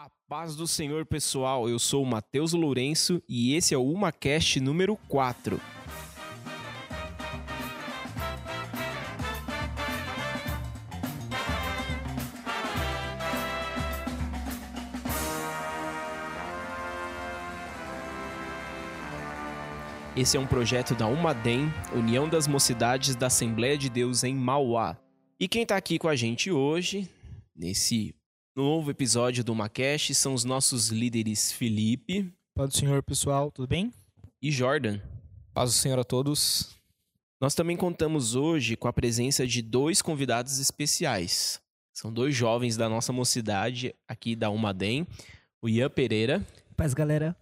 A paz do Senhor, pessoal. Eu sou o Matheus Lourenço e esse é o UmaCast número 4. Esse é um projeto da Umadem, União das Mocidades da Assembleia de Deus em Mauá. E quem tá aqui com a gente hoje, nesse novo episódio do Macash, são os nossos líderes Felipe Paz do Senhor, pessoal, tudo bem? e Jordan. Paz do Senhor a todos. Nós também contamos hoje com a presença de dois convidados especiais. São dois jovens da nossa mocidade aqui da Umadem, o Ian Pereira Paz, galera.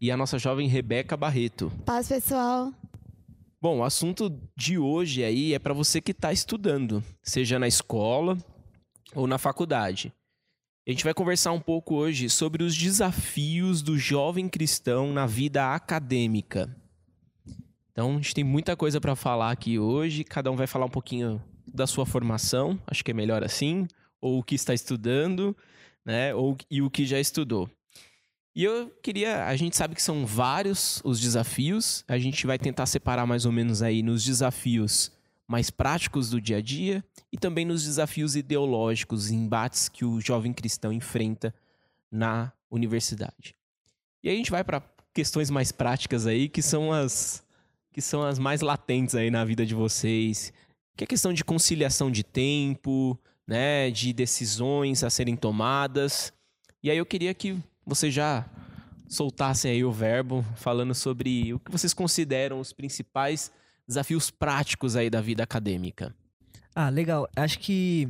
e a nossa jovem Rebeca Barreto. Paz, pessoal. Bom, o assunto de hoje aí é para você que está estudando, seja na escola ou na faculdade. A gente vai conversar um pouco hoje sobre os desafios do jovem cristão na vida acadêmica. Então, a gente tem muita coisa para falar aqui hoje, cada um vai falar um pouquinho da sua formação, acho que é melhor assim, ou o que está estudando, né, ou e o que já estudou. E eu queria, a gente sabe que são vários os desafios, a gente vai tentar separar mais ou menos aí nos desafios mais práticos do dia a dia e também nos desafios ideológicos, embates que o jovem cristão enfrenta na universidade. E aí a gente vai para questões mais práticas aí, que são as que são as mais latentes aí na vida de vocês, que é a questão de conciliação de tempo, né, de decisões a serem tomadas. E aí eu queria que vocês já soltassem aí o verbo falando sobre o que vocês consideram os principais desafios práticos aí da vida acadêmica. Ah, legal. Acho que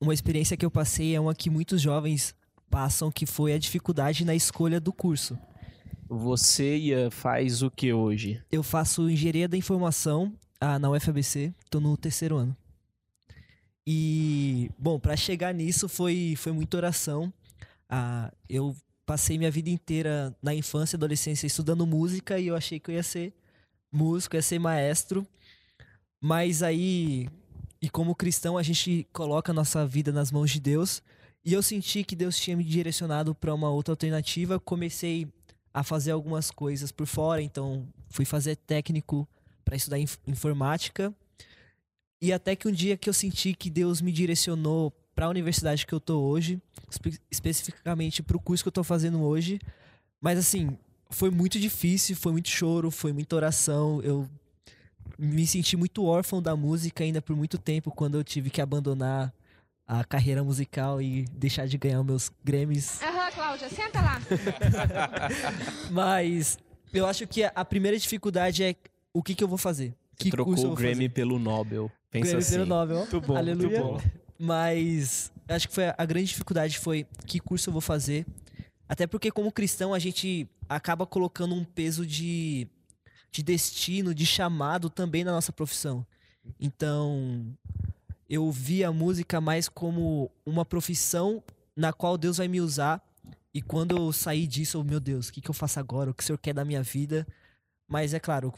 uma experiência que eu passei é uma que muitos jovens passam, que foi a dificuldade na escolha do curso. Você Ian, faz o que hoje? Eu faço engenharia da informação ah, na UFABC, tô no terceiro ano. E, bom, para chegar nisso foi, foi muita oração. Ah, eu passei minha vida inteira na infância e adolescência estudando música e eu achei que eu ia ser músico, ia ser maestro. Mas aí, e como cristão, a gente coloca a nossa vida nas mãos de Deus. E eu senti que Deus tinha me direcionado para uma outra alternativa. Comecei a fazer algumas coisas por fora, então fui fazer técnico para estudar inf- informática. E até que um dia que eu senti que Deus me direcionou para a universidade que eu tô hoje, espe- especificamente para o curso que eu tô fazendo hoje. Mas assim, foi muito difícil, foi muito choro, foi muita oração. Eu me senti muito órfão da música ainda por muito tempo quando eu tive que abandonar a carreira musical e deixar de ganhar meus Grammys. Aham, Cláudia, senta lá. Mas eu acho que a primeira dificuldade é o que, que eu vou fazer. Que Trocou o Grammy fazer? pelo Nobel. Pensa Grammy assim. pelo Nobel. Muito bom, Aleluia. muito bom. Mas acho que foi a grande dificuldade foi que curso eu vou fazer. Até porque como cristão a gente acaba colocando um peso de, de destino, de chamado também na nossa profissão. Então eu vi a música mais como uma profissão na qual Deus vai me usar. E quando eu sair disso, eu, meu Deus, o que, que eu faço agora? O que o Senhor quer da minha vida? Mas é claro,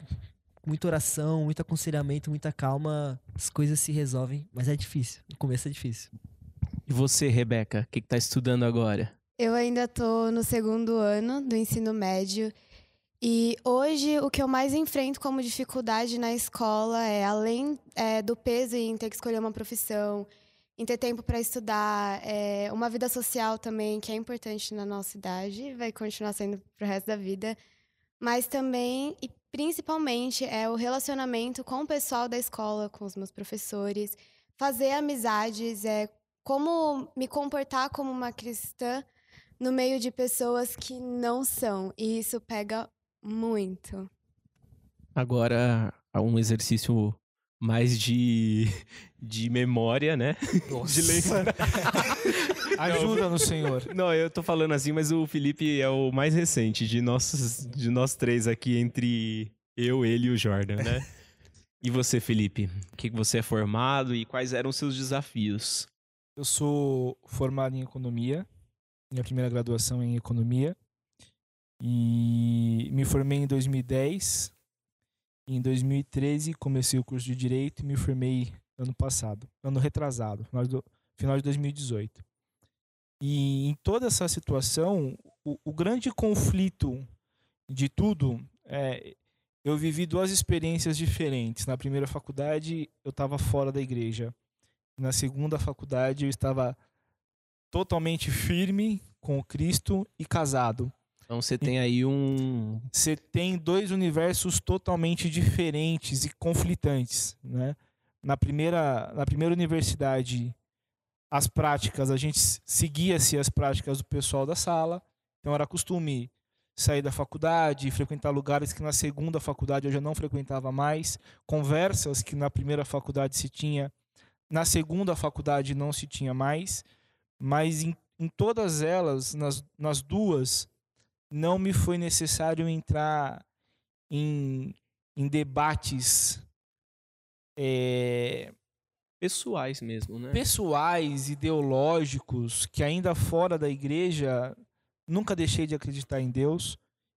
muita oração, muito aconselhamento, muita calma, as coisas se resolvem. Mas é difícil. No começo é difícil. E você, Rebeca, o que, que tá estudando agora? Eu ainda tô no segundo ano do ensino médio. E hoje o que eu mais enfrento como dificuldade na escola é, além é, do peso em ter que escolher uma profissão, em ter tempo para estudar, é, uma vida social também, que é importante na nossa idade, vai continuar sendo pro resto da vida. Mas também, e principalmente, é o relacionamento com o pessoal da escola, com os meus professores, fazer amizades, é como me comportar como uma cristã no meio de pessoas que não são. E isso pega muito. Agora, um exercício mais de, de memória, né? De lembrar. Ajuda no Senhor. Não, eu tô falando assim, mas o Felipe é o mais recente de nós, de nós três aqui, entre eu, ele e o Jordan, né? E você, Felipe? O que que você é formado e quais eram os seus desafios? Eu sou formado em economia. Minha primeira graduação em economia. E me formei em 2010. Em 2013 comecei o curso de direito e me formei ano passado, ano retrasado, final, do, final de 2018. E em toda essa situação, o, o grande conflito de tudo é eu vivi duas experiências diferentes. Na primeira faculdade, eu estava fora da igreja. Na segunda faculdade, eu estava totalmente firme com Cristo e casado. Então você tem aí um. Você tem dois universos totalmente diferentes e conflitantes, né? Na primeira, na primeira universidade, as práticas, a gente seguia-se as práticas do pessoal da sala. Então era costume sair da faculdade, frequentar lugares que na segunda faculdade eu já não frequentava mais, conversas que na primeira faculdade se tinha, na segunda faculdade não se tinha mais, mas em, em todas elas, nas, nas duas, não me foi necessário entrar em, em debates é, pessoais mesmo, né? pessoais, ideológicos, que ainda fora da igreja nunca deixei de acreditar em Deus.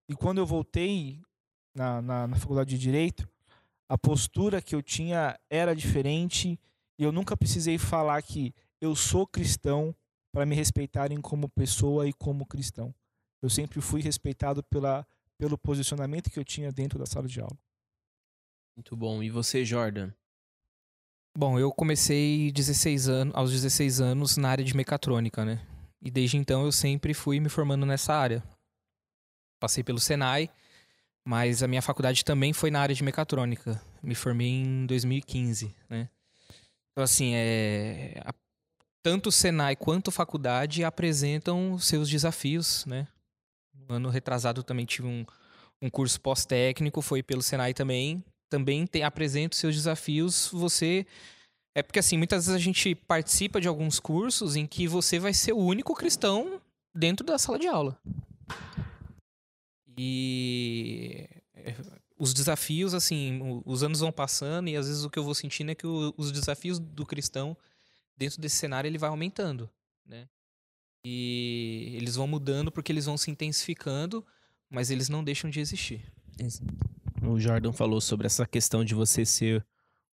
E quando eu voltei na, na, na faculdade de Direito, a postura que eu tinha era diferente e eu nunca precisei falar que eu sou cristão para me respeitarem como pessoa e como cristão. Eu sempre fui respeitado pela, pelo posicionamento que eu tinha dentro da sala de aula. Muito bom. E você, Jordan? Bom, eu comecei 16 anos, aos 16 anos na área de mecatrônica, né? E desde então eu sempre fui me formando nessa área. Passei pelo Senai, mas a minha faculdade também foi na área de mecatrônica. Me formei em 2015, né? Então, assim, é... tanto o Senai quanto a faculdade apresentam seus desafios, né? No ano retrasado também tive um, um curso pós-técnico, foi pelo Senai também. Também tem, apresenta os seus desafios. Você é porque, assim, muitas vezes a gente participa de alguns cursos em que você vai ser o único cristão dentro da sala de aula. E é, os desafios, assim, os anos vão passando e às vezes o que eu vou sentindo é que os desafios do cristão dentro desse cenário ele vai aumentando, né? E eles vão mudando porque eles vão se intensificando, mas eles não deixam de existir. O Jordan falou sobre essa questão de você ser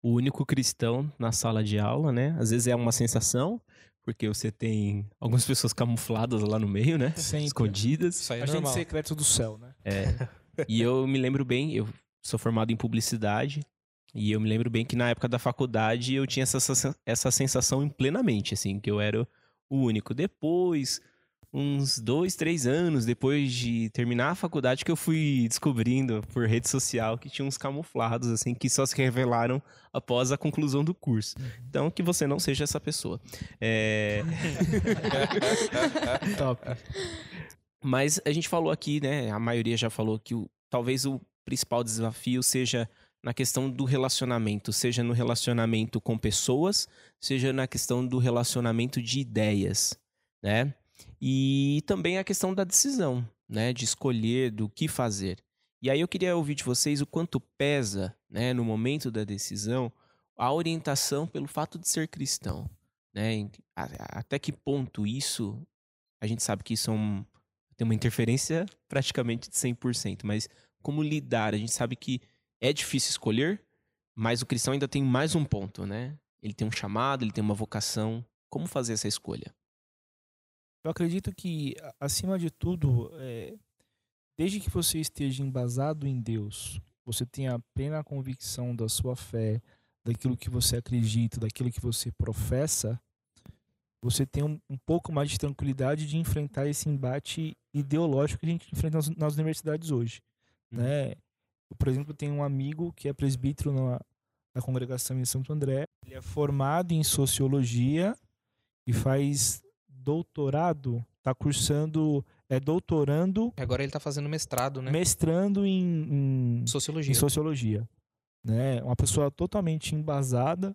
o único cristão na sala de aula, né? Às vezes é uma sensação, porque você tem algumas pessoas camufladas lá no meio, né? Sempre. Escondidas. Isso aí é Agente normal. secreto do céu, né? É. E eu me lembro bem, eu sou formado em publicidade, e eu me lembro bem que na época da faculdade eu tinha essa, essa sensação em plenamente, assim, que eu era o único. Depois, uns dois, três anos depois de terminar a faculdade, que eu fui descobrindo por rede social que tinha uns camuflados, assim, que só se revelaram após a conclusão do curso. Então, que você não seja essa pessoa. É... Top. Mas a gente falou aqui, né? A maioria já falou que o, talvez o principal desafio seja na questão do relacionamento, seja no relacionamento com pessoas, seja na questão do relacionamento de ideias, né? E também a questão da decisão, né? De escolher do que fazer. E aí eu queria ouvir de vocês o quanto pesa, né, no momento da decisão, a orientação pelo fato de ser cristão, né? Até que ponto isso, a gente sabe que isso é um, tem uma interferência praticamente de 100%, mas como lidar? A gente sabe que é difícil escolher, mas o cristão ainda tem mais um ponto, né? Ele tem um chamado, ele tem uma vocação. Como fazer essa escolha? Eu acredito que, acima de tudo, é, desde que você esteja embasado em Deus, você tenha plena convicção da sua fé, daquilo que você acredita, daquilo que você professa, você tem um, um pouco mais de tranquilidade de enfrentar esse embate ideológico que a gente enfrenta nas, nas universidades hoje. Uhum. Né? Eu, por exemplo, tenho um amigo que é presbítero na, na congregação em Santo André. Ele é formado em sociologia e faz doutorado, está cursando, é doutorando, Agora ele tá fazendo mestrado, né? mestrando em, em, Sociologia. em sociologia. Né? Uma pessoa totalmente embasada,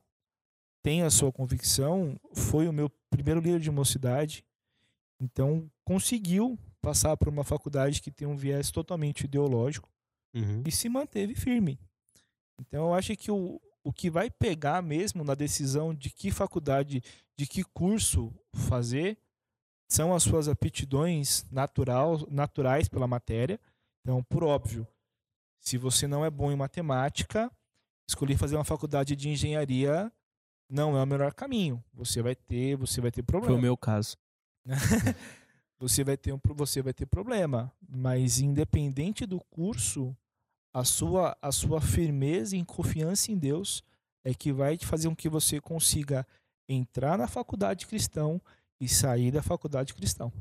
tem a sua convicção, foi o meu primeiro líder de mocidade, então conseguiu passar por uma faculdade que tem um viés totalmente ideológico Uhum. e se manteve firme. Então eu acho que o, o que vai pegar mesmo na decisão de que faculdade, de que curso fazer, são as suas aptidões natural, naturais pela matéria. Então, por óbvio, se você não é bom em matemática, escolher fazer uma faculdade de engenharia não é o melhor caminho. Você vai ter, você vai ter Foi problema. o meu caso. você vai ter um, você vai ter problema. Mas independente do curso, a sua, a sua firmeza e confiança em Deus é que vai fazer com que você consiga entrar na faculdade cristão e sair da faculdade cristão.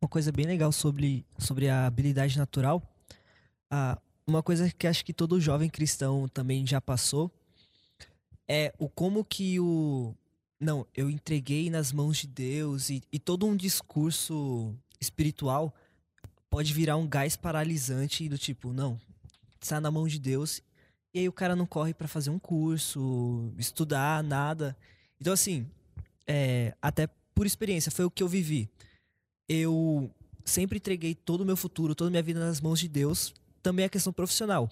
Uma coisa bem legal sobre, sobre a habilidade natural, ah, uma coisa que acho que todo jovem cristão também já passou, é o como que o. Não, eu entreguei nas mãos de Deus e, e todo um discurso espiritual pode virar um gás paralisante do tipo, não, está na mão de Deus. E aí o cara não corre para fazer um curso, estudar, nada. Então, assim, é, até por experiência, foi o que eu vivi eu sempre entreguei todo o meu futuro, toda a minha vida nas mãos de Deus, também a questão profissional.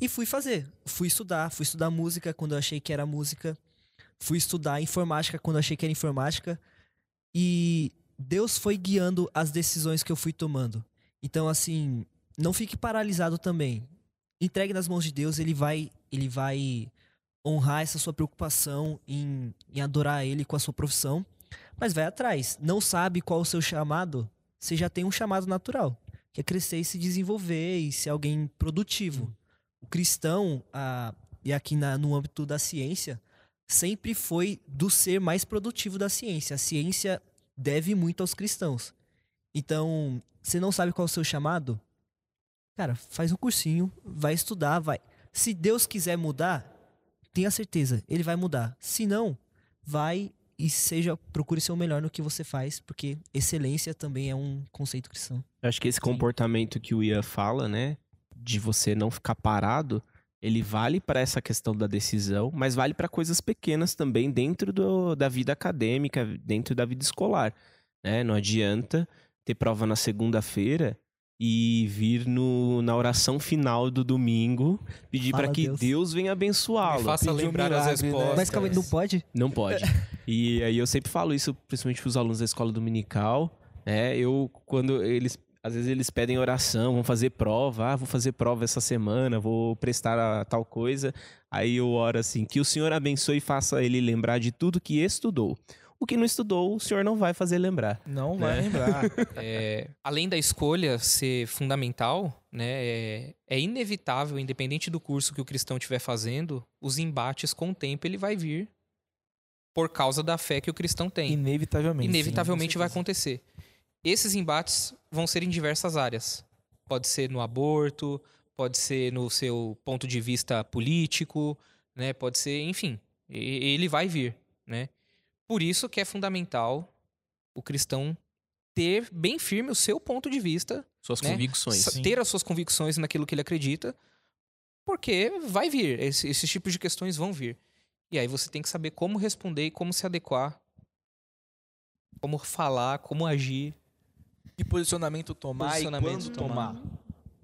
E fui fazer, fui estudar, fui estudar música quando eu achei que era música, fui estudar informática quando eu achei que era informática, e Deus foi guiando as decisões que eu fui tomando. Então, assim, não fique paralisado também. Entregue nas mãos de Deus, ele vai, ele vai honrar essa sua preocupação em, em adorar ele com a sua profissão mas vai atrás. Não sabe qual o seu chamado, você já tem um chamado natural, que é crescer e se desenvolver e ser alguém produtivo. O cristão, ah, e aqui na- no âmbito da ciência, sempre foi do ser mais produtivo da ciência. A ciência deve muito aos cristãos. Então, você não sabe qual é o seu chamado? Cara, faz um cursinho, vai estudar, vai. Se Deus quiser mudar, tenha certeza, ele vai mudar. Se não, vai e seja procure ser o melhor no que você faz, porque excelência também é um conceito cristão. Eu acho que esse comportamento que o Ian fala, né, de você não ficar parado, ele vale para essa questão da decisão, mas vale para coisas pequenas também dentro do- da vida acadêmica, dentro da vida escolar. Né? Não adianta ter prova na segunda-feira e vir no, na oração final do domingo pedir para que Deus. Deus venha abençoá-lo. faça Pedir um lembrar as né? respostas. Mas calma, não pode? Não pode. E aí eu sempre falo isso, principalmente para os alunos da escola dominical, né? Eu, quando eles, às vezes eles pedem oração, vão fazer prova, ah, vou fazer prova essa semana, vou prestar a tal coisa. Aí eu oro assim, que o Senhor abençoe e faça ele lembrar de tudo que estudou. O que não estudou, o Senhor não vai fazer lembrar. Não vai Né? lembrar. É, além da escolha ser fundamental, né, é, é inevitável, independente do curso que o cristão estiver fazendo, os embates com o tempo ele vai vir por causa da fé que o cristão tem. Inevitavelmente. Inevitavelmente sim, vai acontecer. Esses embates vão ser em diversas áreas. Pode ser no aborto, pode ser no seu ponto de vista político, né? Pode ser, enfim, e- ele vai vir, né? Por isso que é fundamental o cristão ter bem firme o seu ponto de vista, Suas Né? convicções. sa- ter as suas convicções naquilo que ele acredita, porque vai vir, esse- esses tipos de questões vão vir. E aí você tem que saber como responder e como se adequar, como falar, como agir. Que posicionamento tomar Posicionamento e quando tomar. tomar.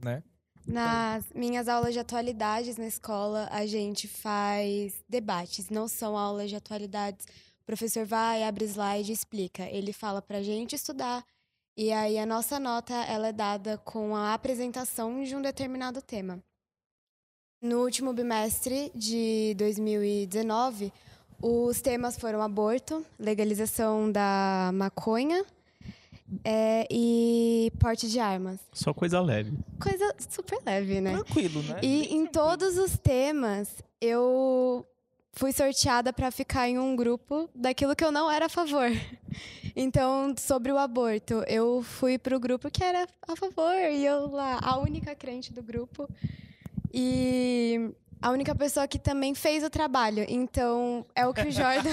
Né? Nas minhas aulas de atualidades na escola, a gente faz debates, não são aulas de atualidades. O professor vai, abre slide e explica. Ele fala pra gente estudar, e aí a nossa nota ela é dada com a apresentação de um determinado tema. No último bimestre de 2019, os temas foram aborto, legalização da maconha é, e porte de armas. Só coisa leve. Coisa super leve, né? Tranquilo, né? E em todos os temas, eu fui sorteada para ficar em um grupo daquilo que eu não era a favor. Então, sobre o aborto, eu fui pro grupo que era a favor e eu lá, a única crente do grupo. E a única pessoa que também fez o trabalho. Então, é o que o Jordan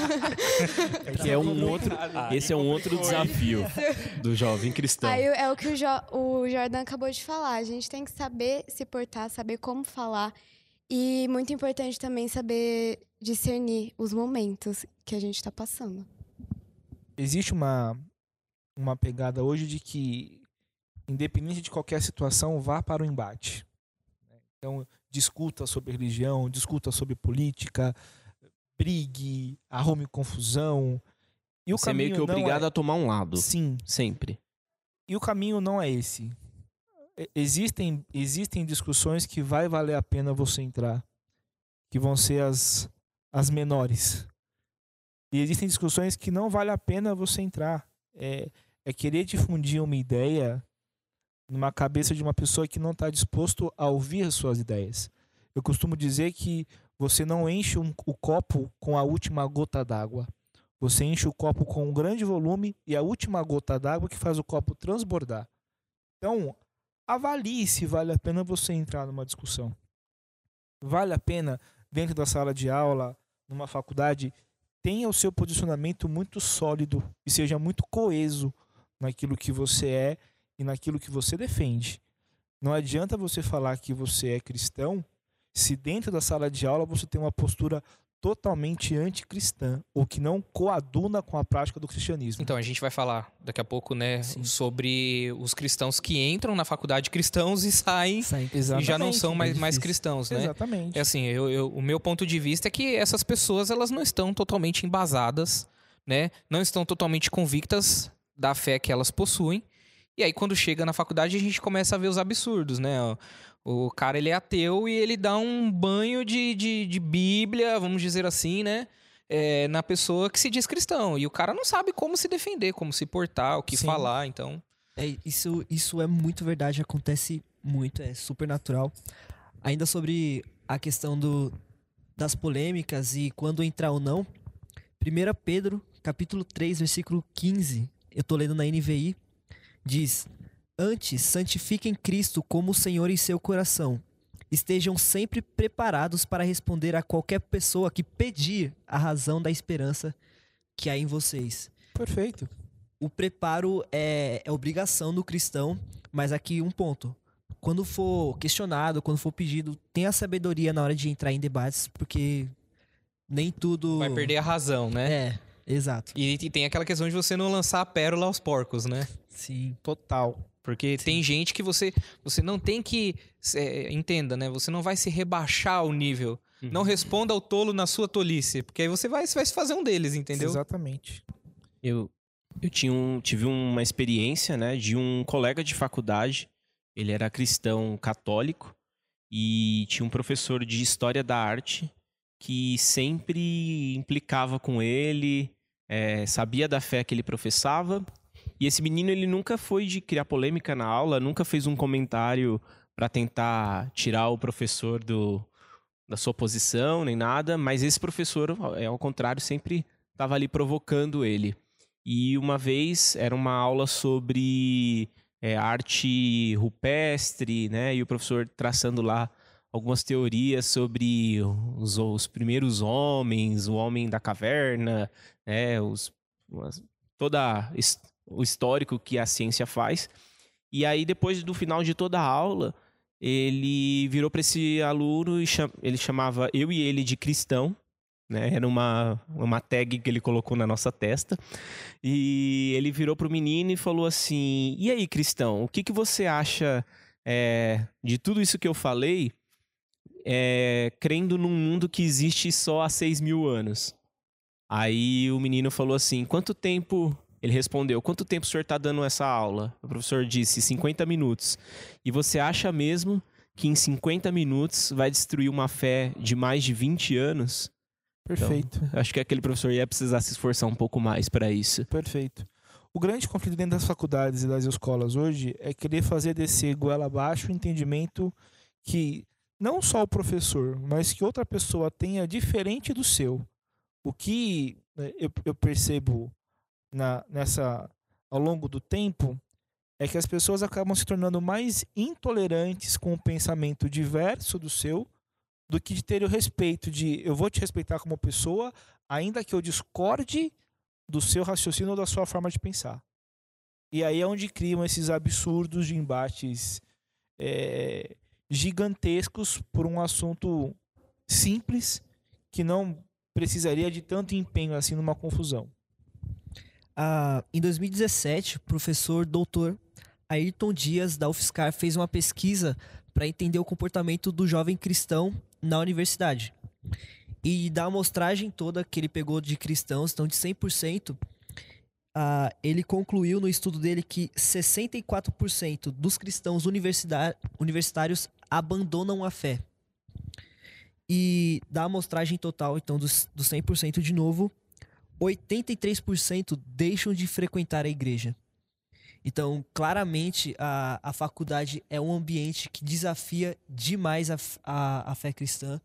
Que é um outro, esse é um outro desafio do jovem cristão. Aí é o que o, Jo- o Jordan acabou de falar. A gente tem que saber se portar, saber como falar. E muito importante também saber discernir os momentos que a gente está passando. Existe uma, uma pegada hoje de que, independente de qualquer situação, vá para o embate. Então, discuta sobre religião, discuta sobre política, brigue, arrume confusão. E o Você é meio caminho que não obrigado é... a tomar um lado. Sim, Sempre. E o caminho não é esse. Existem, existem discussões que vai valer a pena você entrar, que vão ser as, as menores. E existem discussões que não vale a pena você entrar. É, é querer difundir uma ideia numa cabeça de uma pessoa que não está disposto a ouvir as suas ideias. Eu costumo dizer que você não enche um, o copo com a última gota d'água. Você enche o copo com um grande volume e a última gota d'água que faz o copo transbordar. Então, avalie se vale a pena você entrar numa discussão. Vale a pena, dentro da sala de aula, numa faculdade, tenha o seu posicionamento muito sólido e seja muito coeso naquilo que você é e naquilo que você defende. Não adianta você falar que você é cristão se dentro da sala de aula você tem uma postura totalmente anticristã ou que não coaduna com a prática do cristianismo. Então, a gente vai falar daqui a pouco, né, Sim. sobre os cristãos que entram na faculdade cristãos e saem e já não são mais, mais cristãos, né? Exatamente. É assim, eu, eu, o meu ponto de vista é que essas pessoas, elas não estão totalmente embasadas, né? Não estão totalmente convictas da fé que elas possuem. E aí, quando chega na faculdade, a gente começa a ver os absurdos, né? O cara, ele é ateu e ele dá um banho de, de, de Bíblia, vamos dizer assim, né? É, na pessoa que se diz cristão. E o cara não sabe como se defender, como se portar, o que Sim. falar, então... É, isso, isso é muito verdade, acontece muito, é super natural. Ainda sobre a questão do, das polêmicas e quando entrar ou não, 1 Pedro, capítulo 3, versículo 15, eu tô lendo na NVI, diz: Antes, santifiquem Cristo como Senhor em seu coração. Estejam sempre preparados para responder a qualquer pessoa que pedir a razão da esperança que há em vocês. Perfeito. O preparo é, é obrigação do cristão, mas aqui um ponto. Quando for questionado, quando for pedido, tenha sabedoria na hora de entrar em debates, porque nem tudo. Vai perder a razão, né? É, exato. E, e tem aquela questão de você não lançar a pérola aos porcos, né? Sim, total. Porque Sim. tem gente que você você não tem que é, entenda, né? Você não vai se rebaixar ao nível. Uhum. Não responda ao tolo na sua tolice, porque aí você vai, você vai se fazer um deles, entendeu? Exatamente. Eu eu tinha um, tive uma experiência, né, de um colega de faculdade. Ele era cristão católico e tinha um professor de história da arte que sempre implicava com ele, é, sabia da fé que ele professava e esse menino, ele nunca foi de criar polêmica na aula, nunca fez um comentário para tentar tirar o professor do, da sua posição, nem nada, mas esse professor, é ao contrário, sempre estava ali provocando ele. E uma vez era uma aula sobre é, arte rupestre, né? E o professor traçando lá algumas teorias sobre os, os primeiros homens, o homem da caverna, né? Os, toda o histórico que a ciência faz. E aí, depois do final de toda a aula, ele virou para esse aluno e cham... ele chamava eu e ele de cristão. Né? Era uma, uma tag que ele colocou na nossa testa. E ele virou para o menino e falou assim: E aí, cristão, o que, que você acha é, de tudo isso que eu falei, é, crendo num mundo que existe só há seis mil anos? Aí o menino falou assim: Quanto tempo ele respondeu: Quanto tempo o senhor está dando essa aula? O professor disse: 50 minutos. E você acha mesmo que em 50 minutos vai destruir uma fé de mais de 20 anos? Perfeito. Então, acho que aquele professor ia precisar se esforçar um pouco mais para isso. Perfeito. O grande conflito dentro das faculdades e das escolas hoje é querer fazer descer goela abaixo o entendimento que não só o professor, mas que outra pessoa tenha diferente do seu. O que né, eu, eu percebo na, nessa ao longo do tempo é que as pessoas acabam se tornando mais intolerantes com o pensamento diverso do seu do que de ter o respeito de eu vou te respeitar como pessoa, ainda que eu discorde do seu raciocínio ou da sua forma de pensar. E aí é onde criam esses absurdos de embates é, gigantescos por um assunto simples que não precisaria de tanto empenho assim numa confusão. Ah, em 2017, o professor doutor Ayrton Dias, da UFSCar, fez uma pesquisa para entender o comportamento do jovem cristão na universidade. E da amostragem toda que ele pegou de cristãos, então de 100%, ah, ele concluiu no estudo dele que 64% dos cristãos universitários abandonam a fé. E da amostragem total, então dos, dos 100% de novo, 83% deixam de frequentar a igreja. Então, claramente, a, a faculdade é um ambiente que desafia demais a, a, a fé cristã,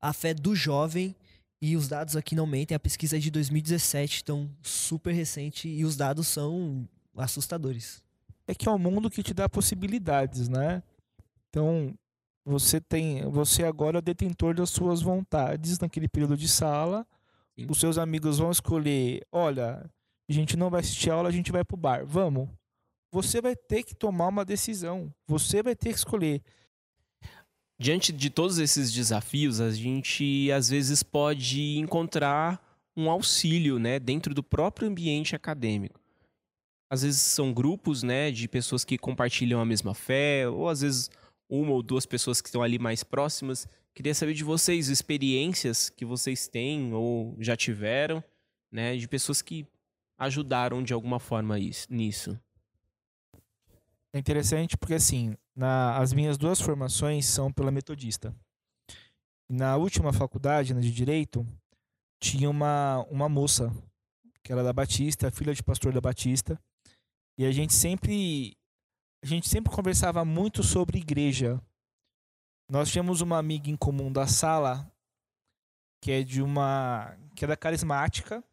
a fé do jovem. E os dados aqui não mentem, a pesquisa é de 2017, então super recente, e os dados são assustadores. É que é um mundo que te dá possibilidades, né? Então, você tem, você agora é o detentor das suas vontades naquele período de sala. Sim. Os seus amigos vão escolher, olha, a gente não vai assistir aula, a gente vai pro bar. Vamos. Você vai ter que tomar uma decisão. Você vai ter que escolher. Diante de todos esses desafios, a gente às vezes pode encontrar um auxílio, né, dentro do próprio ambiente acadêmico. Às vezes são grupos, né, de pessoas que compartilham a mesma fé, ou às vezes uma ou duas pessoas que estão ali mais próximas. Queria saber de vocês experiências que vocês têm ou já tiveram, né, de pessoas que ajudaram de alguma forma isso, nisso. É interessante porque, assim, na, as minhas duas formações são pela Metodista. Na última faculdade, na de Direito, tinha uma, uma moça, que era da Batista, filha de pastor da Batista, e a gente sempre a gente sempre conversava muito sobre igreja. Nós tínhamos uma amiga em comum da sala que é de uma que é da carismática.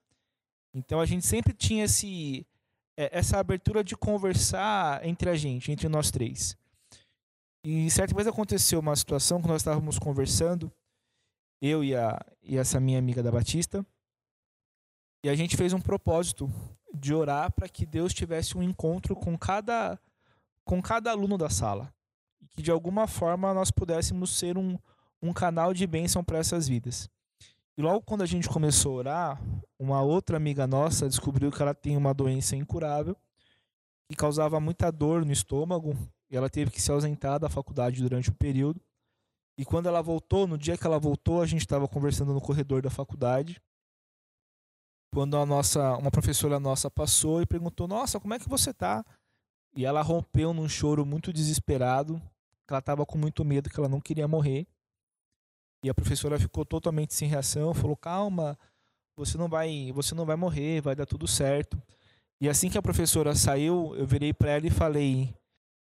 Então a gente sempre tinha esse é, essa abertura de conversar entre a gente, entre nós três. E certa vez aconteceu uma situação que nós estávamos conversando, eu e, a, e essa minha amiga da Batista, e a gente fez um propósito de orar para que Deus tivesse um encontro com cada com cada aluno da sala. E que de alguma forma nós pudéssemos ser um, um canal de bênção para essas vidas. E logo quando a gente começou a orar, uma outra amiga nossa descobriu que ela tem uma doença incurável que causava muita dor no estômago e ela teve que se ausentar da faculdade durante um período. E quando ela voltou, no dia que ela voltou, a gente estava conversando no corredor da faculdade. Quando a nossa, uma professora nossa passou e perguntou: "Nossa, como é que você tá?" E ela rompeu num choro muito desesperado. Ela estava com muito medo, que ela não queria morrer. E a professora ficou totalmente sem reação, falou: "Calma, você não vai, você não vai morrer, vai dar tudo certo". E assim que a professora saiu, eu virei para ela e falei: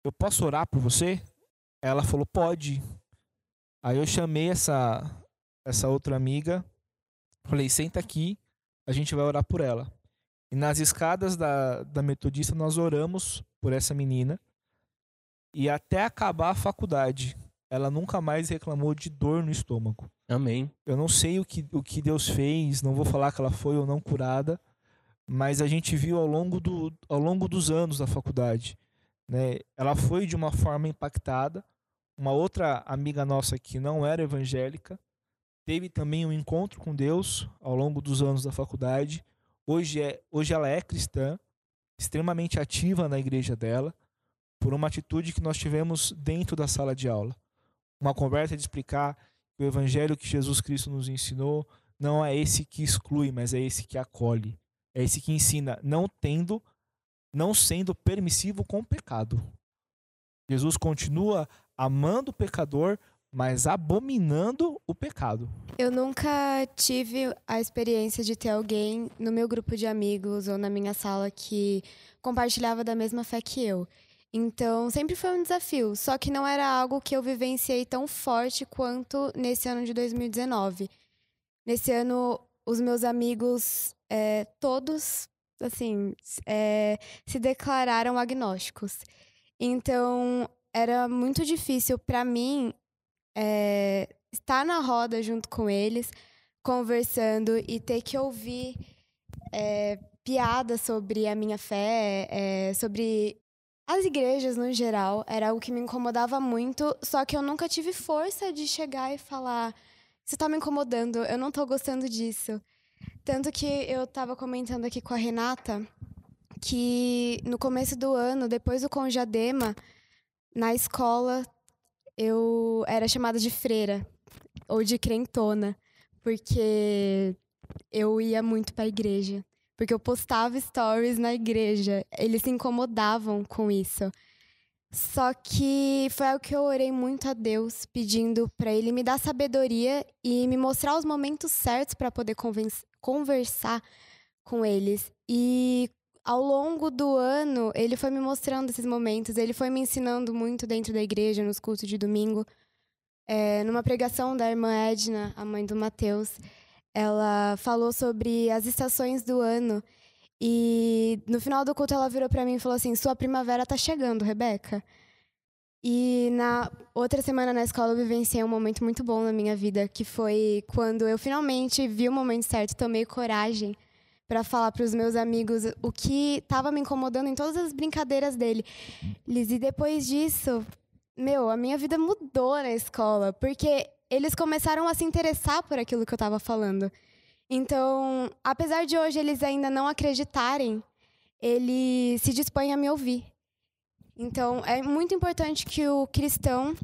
"Eu posso orar por você?" Ela falou: "Pode". Aí eu chamei essa essa outra amiga, falei: "Senta aqui, a gente vai orar por ela". E nas escadas da, da metodista nós oramos por essa menina. E até acabar a faculdade, ela nunca mais reclamou de dor no estômago. Amém. Eu não sei o que, o que Deus fez, não vou falar que ela foi ou não curada, mas a gente viu ao longo, do, ao longo dos anos da faculdade. Né? Ela foi de uma forma impactada. Uma outra amiga nossa que não era evangélica teve também um encontro com Deus ao longo dos anos da faculdade. Hoje, é, hoje ela é cristã, extremamente ativa na igreja dela, por uma atitude que nós tivemos dentro da sala de aula. Uma conversa de explicar que o evangelho que Jesus Cristo nos ensinou não é esse que exclui, mas é esse que acolhe. É esse que ensina, não tendo, não sendo permissivo com o pecado. Jesus continua amando o pecador, mas abominando o pecado. Eu nunca tive a experiência de ter alguém no meu grupo de amigos ou na minha sala que compartilhava da mesma fé que eu. Então, sempre foi um desafio, só que não era algo que eu vivenciei tão forte quanto nesse ano de 2019. Nesse ano, os meus amigos, é, todos, assim, é, se declararam agnósticos. Então, era muito difícil para mim é, estar na roda junto com eles, conversando e ter que ouvir é, piadas sobre a minha fé, é, sobre as igrejas no geral, era algo que me incomodava muito, só que eu nunca tive força de chegar e falar: Isso tá me incomodando, eu não tô gostando disso. Tanto que eu tava comentando aqui com a Renata que no começo do ano, depois do Conjadema, na escola eu era chamada de freira ou de crentona, porque eu ia muito para a igreja, porque eu postava stories na igreja. Eles se incomodavam com isso. Só que foi algo que eu orei muito a Deus, pedindo para Ele me dar sabedoria e me mostrar os momentos certos para poder conversar com eles. E ao longo do ano, ele foi me mostrando esses momentos, ele foi me ensinando muito dentro da igreja, nos cultos de domingo. É, numa pregação da irmã Edna, a mãe do Mateus, ela falou sobre as estações do ano. E no final do culto ela virou para mim e falou assim: "Sua primavera tá chegando, Rebeca". E na outra semana na escola eu vivenciei um momento muito bom na minha vida, que foi quando eu finalmente vi o momento certo, tomei coragem para falar para os meus amigos o que estava me incomodando em todas as brincadeiras dele. Liz, e depois disso, meu, a minha vida mudou na escola, porque eles começaram a se interessar por aquilo que eu estava falando. Então, apesar de hoje eles ainda não acreditarem, ele se dispõe a me ouvir. Então, é muito importante que o cristão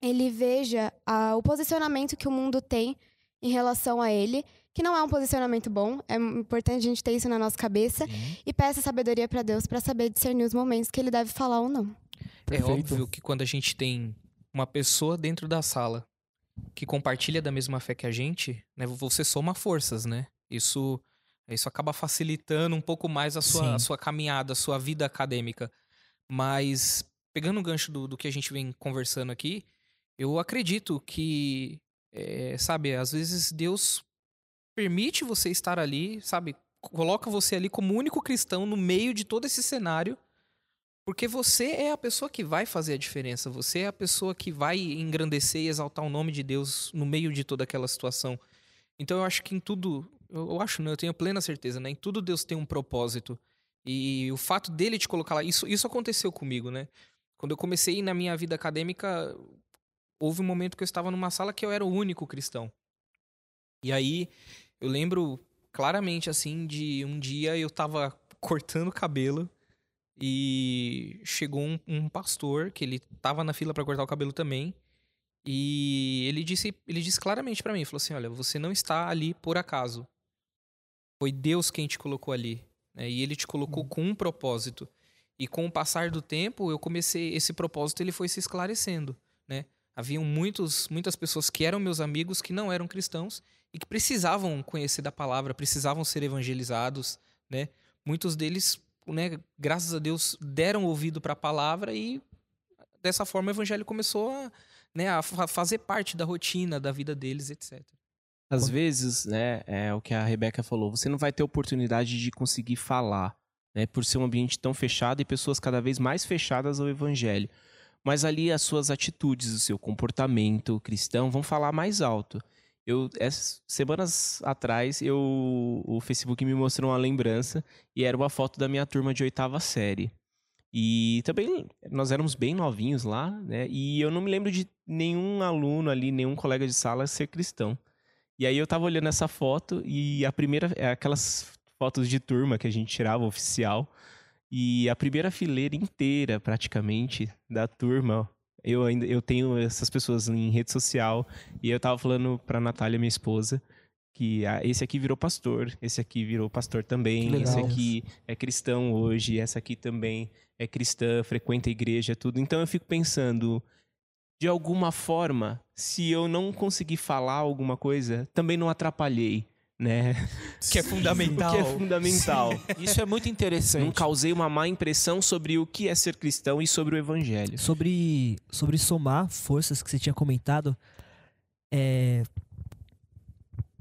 ele veja ah, o posicionamento que o mundo tem em relação a ele, que não é um posicionamento bom. É importante a gente ter isso na nossa cabeça Sim. e peça sabedoria para Deus para saber discernir os momentos que ele deve falar ou não. É Perfeito. óbvio que quando a gente tem uma pessoa dentro da sala que compartilha da mesma fé que a gente, né, você soma forças, né? Isso, isso acaba facilitando um pouco mais a sua, a sua caminhada, a sua vida acadêmica. Mas, pegando o gancho do, do que a gente vem conversando aqui, eu acredito que, é, sabe, às vezes Deus permite você estar ali, sabe? Coloca você ali como único cristão no meio de todo esse cenário porque você é a pessoa que vai fazer a diferença. Você é a pessoa que vai engrandecer e exaltar o nome de Deus no meio de toda aquela situação. Então eu acho que em tudo, eu acho, não, eu tenho plena certeza, né? Em tudo Deus tem um propósito. E o fato dele te colocar lá, isso, isso aconteceu comigo, né? Quando eu comecei na minha vida acadêmica, houve um momento que eu estava numa sala que eu era o único cristão. E aí eu lembro claramente assim de um dia eu tava cortando o cabelo e chegou um, um pastor que ele tava na fila para cortar o cabelo também. E ele disse, ele disse claramente para mim, falou assim: "Olha, você não está ali por acaso. Foi Deus quem te colocou ali, né? E ele te colocou com um propósito. E com o passar do tempo, eu comecei esse propósito, ele foi se esclarecendo, né? Haviam muitos, muitas pessoas que eram meus amigos que não eram cristãos e que precisavam conhecer da palavra, precisavam ser evangelizados, né? Muitos deles, né, graças a Deus, deram ouvido para a palavra e dessa forma o evangelho começou a, né, a fa- fazer parte da rotina, da vida deles, etc. Às vezes, né, é o que a Rebeca falou, você não vai ter oportunidade de conseguir falar, né, por ser um ambiente tão fechado e pessoas cada vez mais fechadas ao evangelho. Mas ali as suas atitudes, o seu comportamento cristão vão falar mais alto. Eu, essas semanas atrás, eu, o Facebook me mostrou uma lembrança e era uma foto da minha turma de oitava série. E também nós éramos bem novinhos lá, né? E eu não me lembro de nenhum aluno ali, nenhum colega de sala ser cristão. E aí eu tava olhando essa foto e a primeira aquelas fotos de turma que a gente tirava oficial e a primeira fileira inteira praticamente da turma, eu ainda eu tenho essas pessoas em rede social e eu tava falando pra Natália, minha esposa, que ah, esse aqui virou pastor, esse aqui virou pastor também, esse aqui é cristão hoje, essa aqui também é cristã, frequenta a igreja, tudo. Então eu fico pensando, de alguma forma, se eu não conseguir falar alguma coisa, também não atrapalhei, né? Que é fundamental. Que é fundamental. Isso é muito interessante. Não causei uma má impressão sobre o que é ser cristão e sobre o evangelho. Sobre, sobre somar forças que você tinha comentado, é,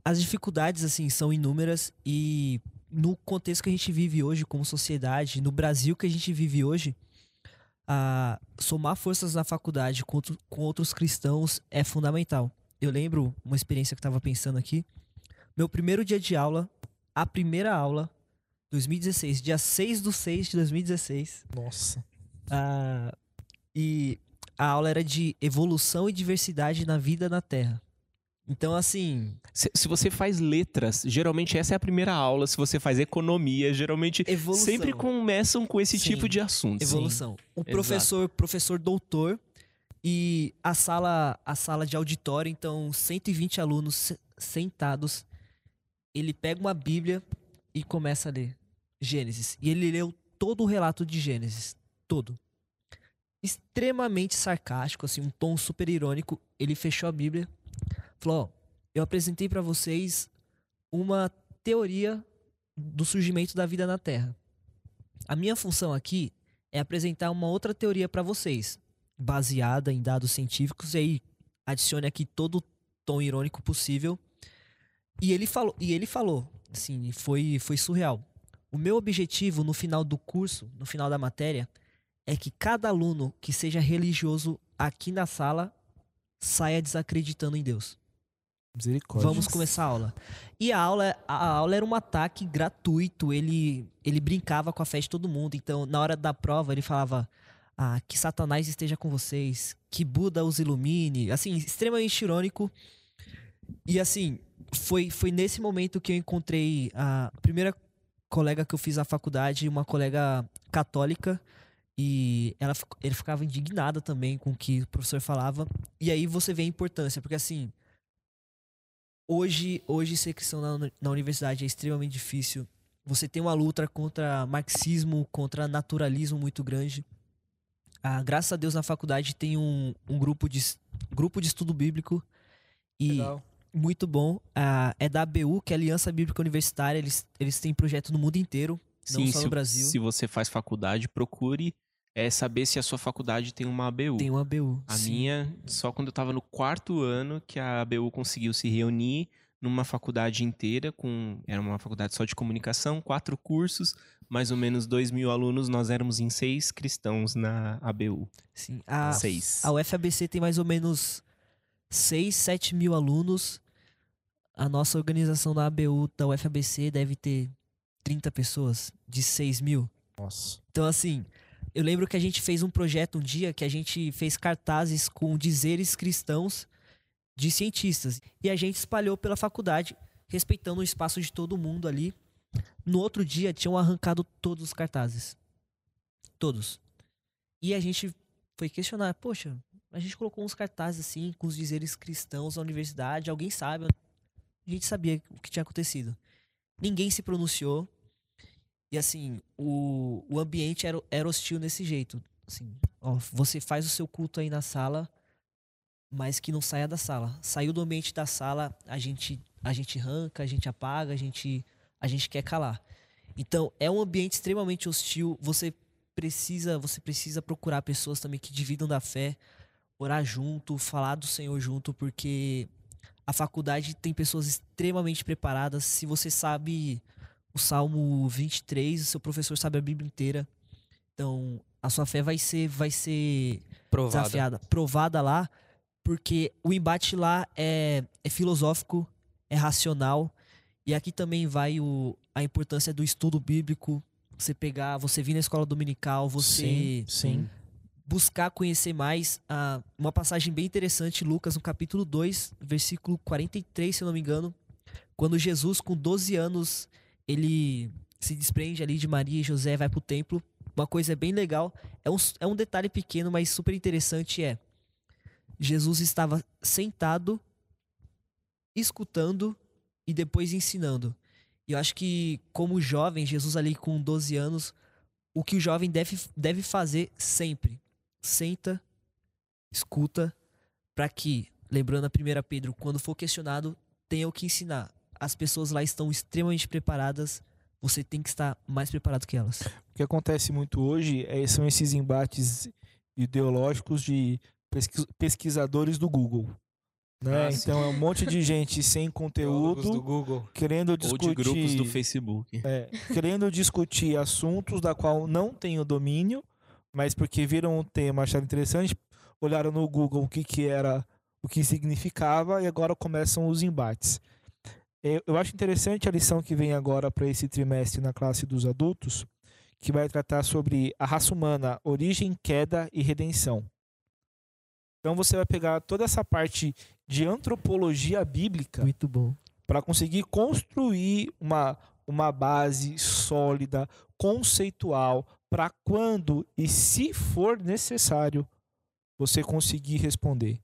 as dificuldades assim são inúmeras e no contexto que a gente vive hoje como sociedade, no Brasil que a gente vive hoje, a somar forças na faculdade com, outro- com outros cristãos é fundamental. Eu lembro uma experiência que eu estava pensando aqui. Meu primeiro dia de aula, a primeira aula, 2016, dia 6 do 6 de 2016. Nossa. Ah, e a aula era de evolução e diversidade na vida na Terra. Então, assim, Se, se você faz letras, geralmente essa é a primeira aula. Se você faz economia, geralmente evolução. sempre começam com esse Sim. tipo de assunto. evolução. O exato. professor, professor doutor e a sala, a sala de auditório, então 120 alunos se- sentados. Ele pega uma Bíblia e começa a ler Gênesis. E ele leu todo o relato de Gênesis, todo. Extremamente sarcástico, assim, um tom super irônico. Ele fechou a Bíblia, falou: "Ó, eu apresentei para vocês uma teoria do surgimento da vida na Terra. A minha função aqui é apresentar uma outra teoria para vocês, baseada em dados científicos, e aí adicione aqui todo o tom irônico possível. E ele falou, e ele falou, assim, foi, foi surreal. O meu objetivo no final do curso, no final da matéria, é que cada aluno que seja religioso aqui na sala saia desacreditando em Deus. Misericórdia. Vamos começar a aula. E a aula, a aula era um ataque gratuito. Ele, ele brincava com a fé de todo mundo. Então, na hora da prova, ele falava: ah, que Satanás esteja com vocês, que Buda os ilumine. Assim, extremamente irônico. E assim, foi, foi nesse momento que eu encontrei a primeira colega que eu fiz na faculdade, uma colega católica. E ela, ele ficava indignada também com o que o professor falava. E aí você vê a importância, porque assim, hoje, hoje ser cristão na, na universidade é extremamente difícil. Você tem uma luta contra marxismo, contra naturalismo muito grande. Ah, graças a Deus na faculdade tem um, um grupo, de, grupo de estudo bíblico e Legal. Muito bom. Ah, é da ABU, que é a Aliança Bíblica Universitária. Eles, eles têm projeto no mundo inteiro, não Sim, só se, no Brasil. se você faz faculdade, procure é, saber se a sua faculdade tem uma ABU. Tem uma ABU. A sim. minha, só quando eu tava no quarto ano que a ABU conseguiu se reunir numa faculdade inteira, com era uma faculdade só de comunicação, quatro cursos, mais ou menos dois mil alunos, nós éramos em seis cristãos na ABU. Sim. A, seis. A UFABC tem mais ou menos 6, 7 mil alunos. A nossa organização da ABU da UFABC deve ter 30 pessoas, de 6 mil. Nossa. Então, assim, eu lembro que a gente fez um projeto um dia que a gente fez cartazes com dizeres cristãos de cientistas. E a gente espalhou pela faculdade, respeitando o espaço de todo mundo ali. No outro dia, tinham arrancado todos os cartazes. Todos. E a gente foi questionar, poxa, a gente colocou uns cartazes assim, com os dizeres cristãos na universidade, alguém sabe? A gente sabia o que tinha acontecido. Ninguém se pronunciou. E assim, o, o ambiente era, era hostil nesse jeito. Assim, ó, você faz o seu culto aí na sala, mas que não saia da sala. Saiu do ambiente da sala, a gente a gente arranca, a gente apaga, a gente a gente quer calar. Então, é um ambiente extremamente hostil. Você precisa, você precisa procurar pessoas também que dividam da fé, orar junto, falar do Senhor junto, porque a faculdade tem pessoas extremamente preparadas. Se você sabe o Salmo 23, o seu professor sabe a Bíblia inteira. Então, a sua fé vai ser vai ser Provada. desafiada, provada lá, porque o embate lá é, é filosófico, é racional, e aqui também vai o, a importância do estudo bíblico, você pegar, você vir na escola dominical, você Sim, sim. Buscar conhecer mais. ah, uma passagem bem interessante, Lucas, no capítulo 2, versículo 43, se eu não me engano, quando Jesus, com 12 anos, ele se desprende ali de Maria e José, vai pro templo. Uma coisa bem legal, é um, é um detalhe pequeno, mas super interessante é Jesus estava sentado, escutando e depois ensinando. E eu acho que, como jovem, Jesus ali com 12 anos, o que o jovem deve, deve fazer sempre, senta, escuta, para que, lembrando a primeira Pedro, quando for questionado, tenha o que ensinar. As pessoas lá estão extremamente preparadas, você tem que estar mais preparado que elas. O que acontece muito hoje é, são esses embates ideológicos de pesquis- pesquisadores do Google. Né? Ah, então é um monte de gente sem conteúdo Google. querendo Ou discutir de grupos do Facebook. É, querendo discutir assuntos da qual não tenho domínio, mas porque viram o tema, acharam interessante, olharam no Google o que, que era, o que significava e agora começam os embates. Eu, eu acho interessante a lição que vem agora para esse trimestre na classe dos adultos, que vai tratar sobre a raça humana, origem, queda e redenção. Então você vai pegar toda essa parte de antropologia bíblica Muito bom. para conseguir construir uma, uma base sólida, conceitual, para quando e se for necessário você conseguir responder.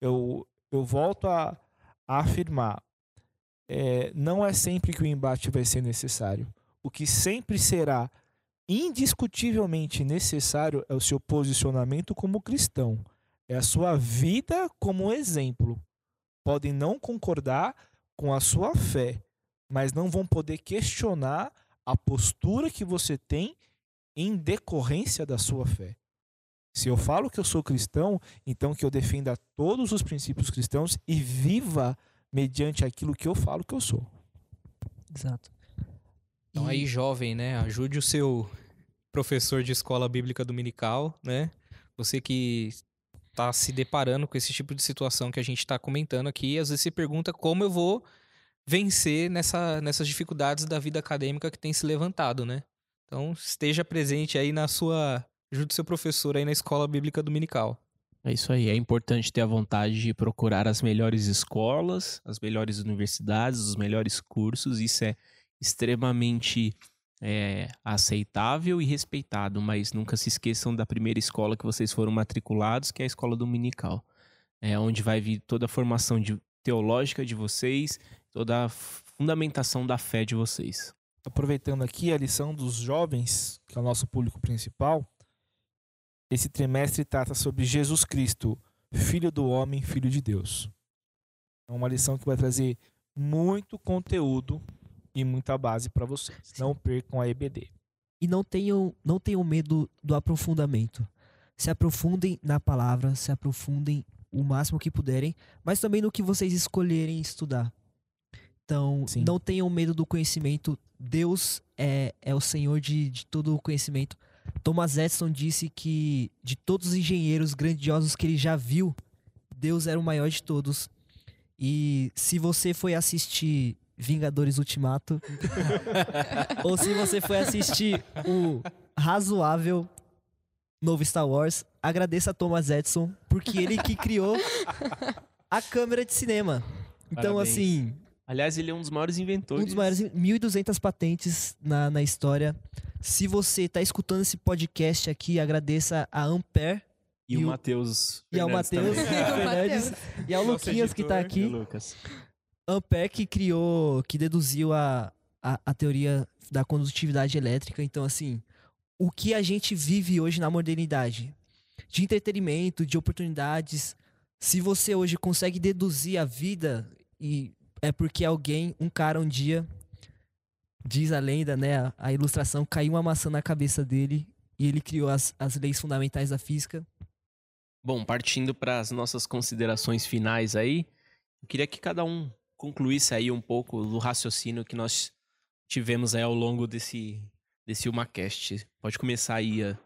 Eu, eu volto a, a afirmar: é, não é sempre que o embate vai ser necessário. O que sempre será indiscutivelmente necessário é o seu posicionamento como cristão, é a sua vida como exemplo. Podem não concordar com a sua fé, mas não vão poder questionar a postura que você tem em decorrência da sua fé. Se eu falo que eu sou cristão, então que eu defenda todos os princípios cristãos e viva mediante aquilo que eu falo que eu sou. Exato. Então aí, jovem, né? Ajude o seu professor de escola bíblica dominical, né? Você que está se deparando com esse tipo de situação que a gente está comentando aqui, às vezes se pergunta como eu vou vencer nessa, nessas dificuldades da vida acadêmica que tem se levantado, né? Então esteja presente aí na sua, ajude seu professor aí na escola bíblica dominical. É isso aí. É importante ter a vontade de procurar as melhores escolas, as melhores universidades, os melhores cursos. Isso é extremamente é, aceitável e respeitado, mas nunca se esqueçam da primeira escola que vocês foram matriculados, que é a escola dominical. É onde vai vir toda a formação de, teológica de vocês, toda a fundamentação da fé de vocês. Aproveitando aqui a lição dos jovens, que é o nosso público principal, esse trimestre trata sobre Jesus Cristo, Filho do Homem, Filho de Deus. É uma lição que vai trazer muito conteúdo e muita base para vocês. Não percam a EBD. E não tenham, não tenham medo do aprofundamento. Se aprofundem na palavra, se aprofundem o máximo que puderem, mas também no que vocês escolherem estudar. Então, Sim. não tenham medo do conhecimento. Deus é, é o Senhor de, de todo o conhecimento. Thomas Edison disse que de todos os engenheiros grandiosos que ele já viu, Deus era o maior de todos. E se você foi assistir Vingadores Ultimato, ou se você foi assistir o razoável novo Star Wars, agradeça a Thomas Edison, porque ele que criou a câmera de cinema. Então, Parabéns. assim, Aliás, ele é um dos maiores inventores. um dos maiores 1.200 patentes na, na história. Se você está escutando esse podcast aqui, agradeça a Ampere E, E o Matheus. e ao Matheus. Fernandes e ao Luquinhas que está editor, aqui. e o Lucas. Ampere que criou, que deduziu a, a, a teoria da condutividade elétrica. Então, assim, o que a gente vive hoje na modernidade, de entretenimento, de oportunidades, se você hoje consegue deduzir a vida, e é porque alguém, um cara um dia, diz a lenda, né, a, a ilustração, caiu uma maçã na cabeça dele e ele criou as, as leis fundamentais da física. Bom, partindo para as nossas considerações finais aí, eu queria que cada um concluísse aí um pouco do raciocínio que nós tivemos aí ao longo desse, desse UmaCast. Pode começar aí, Ian.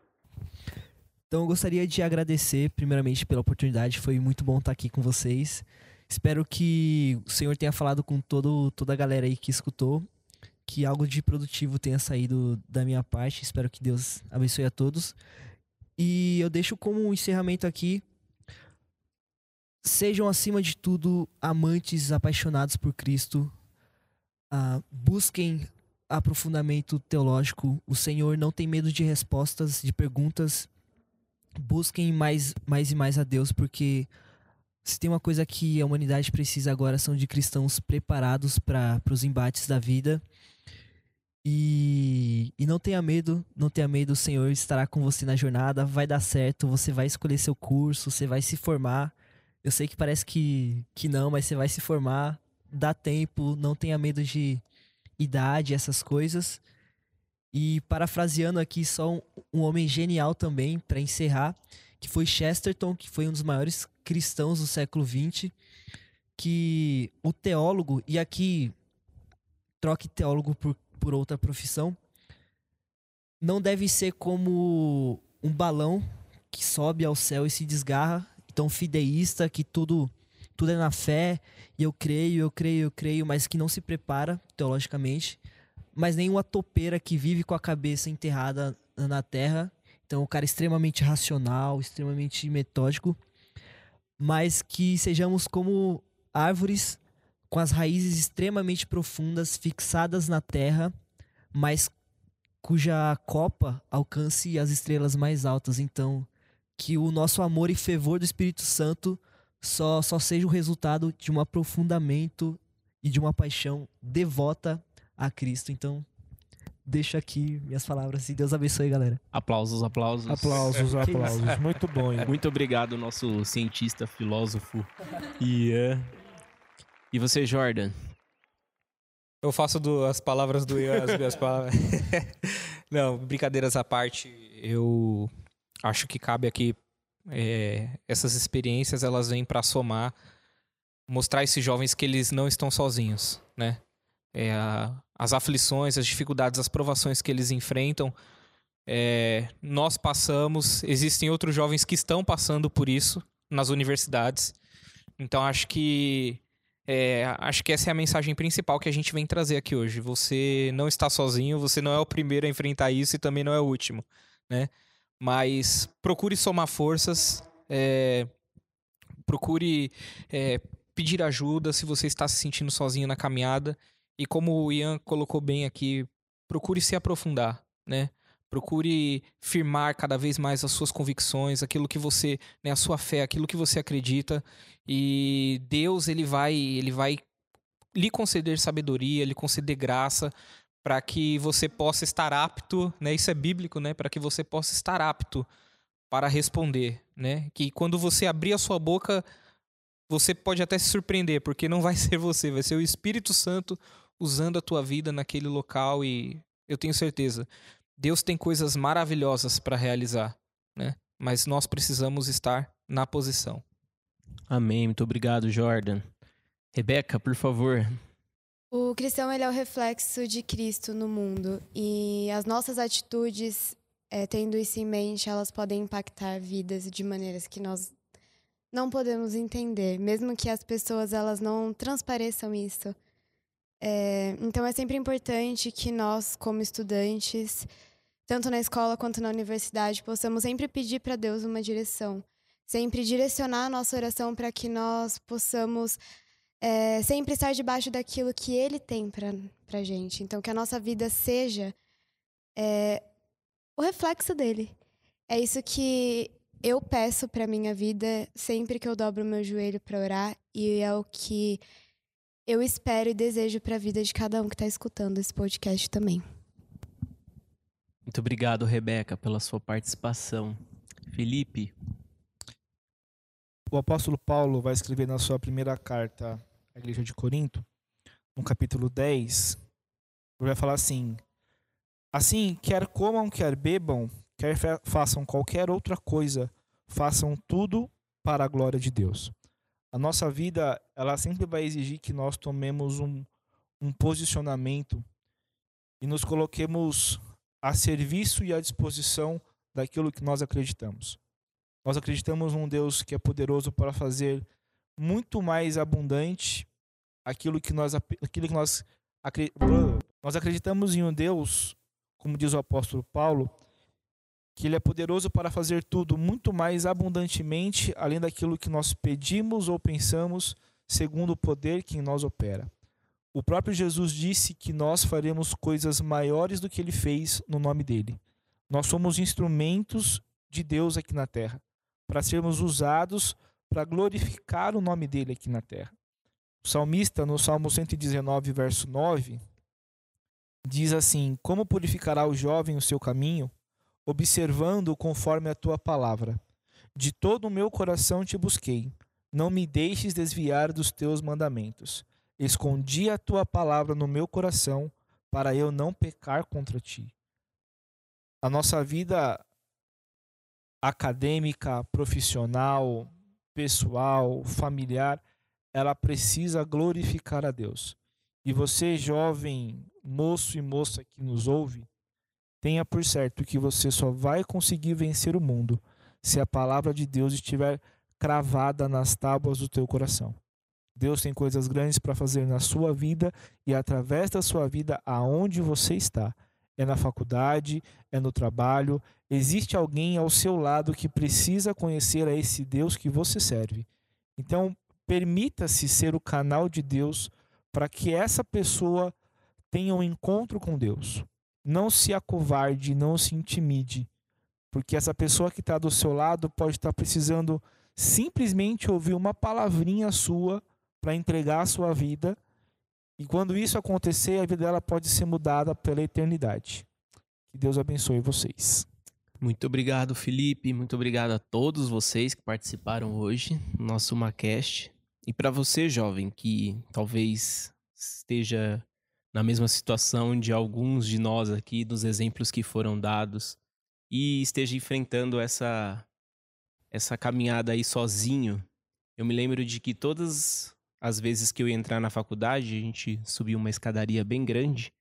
Então eu gostaria de agradecer primeiramente pela oportunidade, foi muito bom estar aqui com vocês. Espero que o Senhor tenha falado com todo, toda a galera aí que escutou, que algo de produtivo tenha saído da minha parte. Espero que Deus abençoe a todos. E eu deixo como um encerramento aqui. Sejam acima de tudo amantes apaixonados por Cristo. Ah, busquem aprofundamento teológico. O Senhor não tem medo de respostas, de perguntas busquem mais, mais e mais a Deus, porque se tem uma coisa que a humanidade precisa agora são de cristãos preparados para os embates da vida. E, e não tenha medo, não tenha medo, o Senhor estará com você na jornada, vai dar certo, você vai escolher seu curso, você vai se formar. Eu sei que parece que, que não, mas você vai se formar, dá tempo, não tenha medo de idade, essas coisas. E parafraseando aqui só um, um homem genial também, para encerrar, que foi Chesterton, que foi um dos maiores cristãos do século XX, que o teólogo, e aqui troque teólogo por, por outra profissão, não deve ser como um balão que sobe ao céu e se desgarra, tão fideísta que tudo tudo é na fé, e eu creio, eu creio, eu creio, mas que não se prepara teologicamente mas nem uma topeira que vive com a cabeça enterrada na terra. Então, um cara extremamente racional, extremamente metódico, mas que sejamos como árvores com as raízes extremamente profundas, fixadas na terra, mas cuja copa alcance as estrelas mais altas. Então, que o nosso amor e fervor do Espírito Santo só, só seja o resultado de um aprofundamento e de uma paixão devota a Cristo. Então, deixo aqui minhas palavras e Deus abençoe, galera. Aplausos, aplausos. Aplausos, aplausos. Muito bom, Ian. Muito obrigado, nosso cientista, filósofo, Ian. E você, Jordan? Eu faço do- as palavras do Ian, as minhas palavras. Não, brincadeiras à parte, eu acho que cabe aqui é, essas experiências elas vêm para somar, mostrar a esses jovens que eles não estão sozinhos, né? É, as aflições, as dificuldades, as provações que eles enfrentam, é, nós passamos, existem outros jovens que estão passando por isso nas universidades. Então acho que é, acho que essa é a mensagem principal que a gente vem trazer aqui hoje. Você não está sozinho, você não é o primeiro a enfrentar isso e também não é o último, né? Mas procure somar forças, é, procure é, pedir ajuda se você está se sentindo sozinho na caminhada. E como o Ian colocou bem aqui, procure se aprofundar, né? Procure firmar cada vez mais as suas convicções, aquilo que você, né, a sua fé, aquilo que você acredita. E Deus, ele vai, ele vai lhe conceder sabedoria, lhe conceder graça para que você possa estar apto, né? Isso é bíblico, né? Para que você possa estar apto para responder, né? Que quando você abrir a sua boca, você pode até se surpreender, porque não vai ser você, vai ser o Espírito Santo usando a tua vida naquele local e eu tenho certeza, Deus tem coisas maravilhosas para realizar, né? Mas nós precisamos estar na posição. Amém. Muito obrigado, Jordan. Rebeca, por favor. O cristão ele é o reflexo de Cristo no mundo e as nossas atitudes, é, tendo isso em mente, elas podem impactar vidas de maneiras que nós não podemos entender, mesmo que as pessoas elas não transpareçam isso. É, então é sempre importante que nós, como estudantes, tanto na escola quanto na universidade, possamos sempre pedir para Deus uma direção, sempre direcionar a nossa oração para que nós possamos é, sempre estar debaixo daquilo que Ele tem para gente. Então, que a nossa vida seja é, o reflexo dele. É isso que eu peço para minha vida sempre que eu dobro meu joelho para orar e é o que eu espero e desejo para a vida de cada um que está escutando esse podcast também. Muito obrigado, Rebeca, pela sua participação. Felipe. O apóstolo Paulo vai escrever na sua primeira carta à igreja de Corinto, no capítulo 10, ele vai falar assim: Assim, quer comam, quer bebam, quer façam qualquer outra coisa, façam tudo para a glória de Deus. A nossa vida, ela sempre vai exigir que nós tomemos um, um posicionamento e nos coloquemos a serviço e à disposição daquilo que nós acreditamos. Nós acreditamos num Deus que é poderoso para fazer muito mais abundante aquilo que nós aquilo que nós nós acreditamos em um Deus, como diz o apóstolo Paulo, que ele é poderoso para fazer tudo muito mais abundantemente além daquilo que nós pedimos ou pensamos, segundo o poder que em nós opera. O próprio Jesus disse que nós faremos coisas maiores do que ele fez no nome dele. Nós somos instrumentos de Deus aqui na terra, para sermos usados para glorificar o nome dele aqui na terra. O salmista, no Salmo 119, verso 9, diz assim: Como purificará o jovem o seu caminho, observando conforme a tua palavra? De todo o meu coração te busquei, não me deixes desviar dos teus mandamentos. Escondi a tua palavra no meu coração para eu não pecar contra ti. A nossa vida acadêmica, profissional, pessoal, familiar, ela precisa glorificar a Deus. E você, jovem, moço e moça que nos ouve, tenha por certo que você só vai conseguir vencer o mundo se a palavra de Deus estiver cravada nas tábuas do teu coração. Deus tem coisas grandes para fazer na sua vida e através da sua vida aonde você está. É na faculdade, é no trabalho, existe alguém ao seu lado que precisa conhecer a esse Deus que você serve. Então, permita-se ser o canal de Deus para que essa pessoa tenha um encontro com Deus. Não se acovarde, não se intimide, porque essa pessoa que está do seu lado pode estar precisando simplesmente ouvir uma palavrinha sua para entregar a sua vida. E quando isso acontecer, a vida dela pode ser mudada pela eternidade. Que Deus abençoe vocês. Muito obrigado, Felipe. Muito obrigado a todos vocês que participaram hoje no nosso MaCast. E para você, jovem, que talvez esteja na mesma situação de alguns de nós aqui, dos exemplos que foram dados, e esteja enfrentando essa essa caminhada aí sozinho. Eu me lembro de que todas as vezes que eu ia entrar na faculdade, a gente subiu uma escadaria bem grande,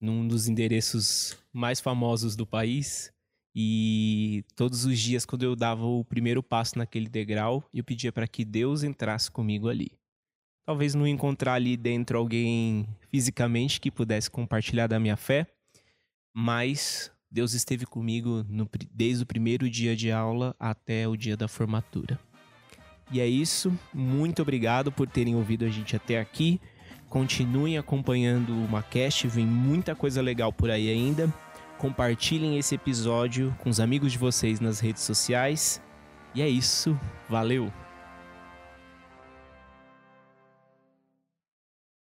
num dos endereços mais famosos do país. E todos os dias, quando eu dava o primeiro passo naquele degrau, eu pedia para que Deus entrasse comigo ali. Talvez não encontrar ali dentro alguém fisicamente que pudesse compartilhar da minha fé, mas Deus esteve comigo no, desde o primeiro dia de aula até o dia da formatura. E é isso. Muito obrigado por terem ouvido a gente até aqui. Continuem acompanhando o Macast, vem muita coisa legal por aí ainda. Compartilhem esse episódio com os amigos de vocês nas redes sociais. E é isso. Valeu!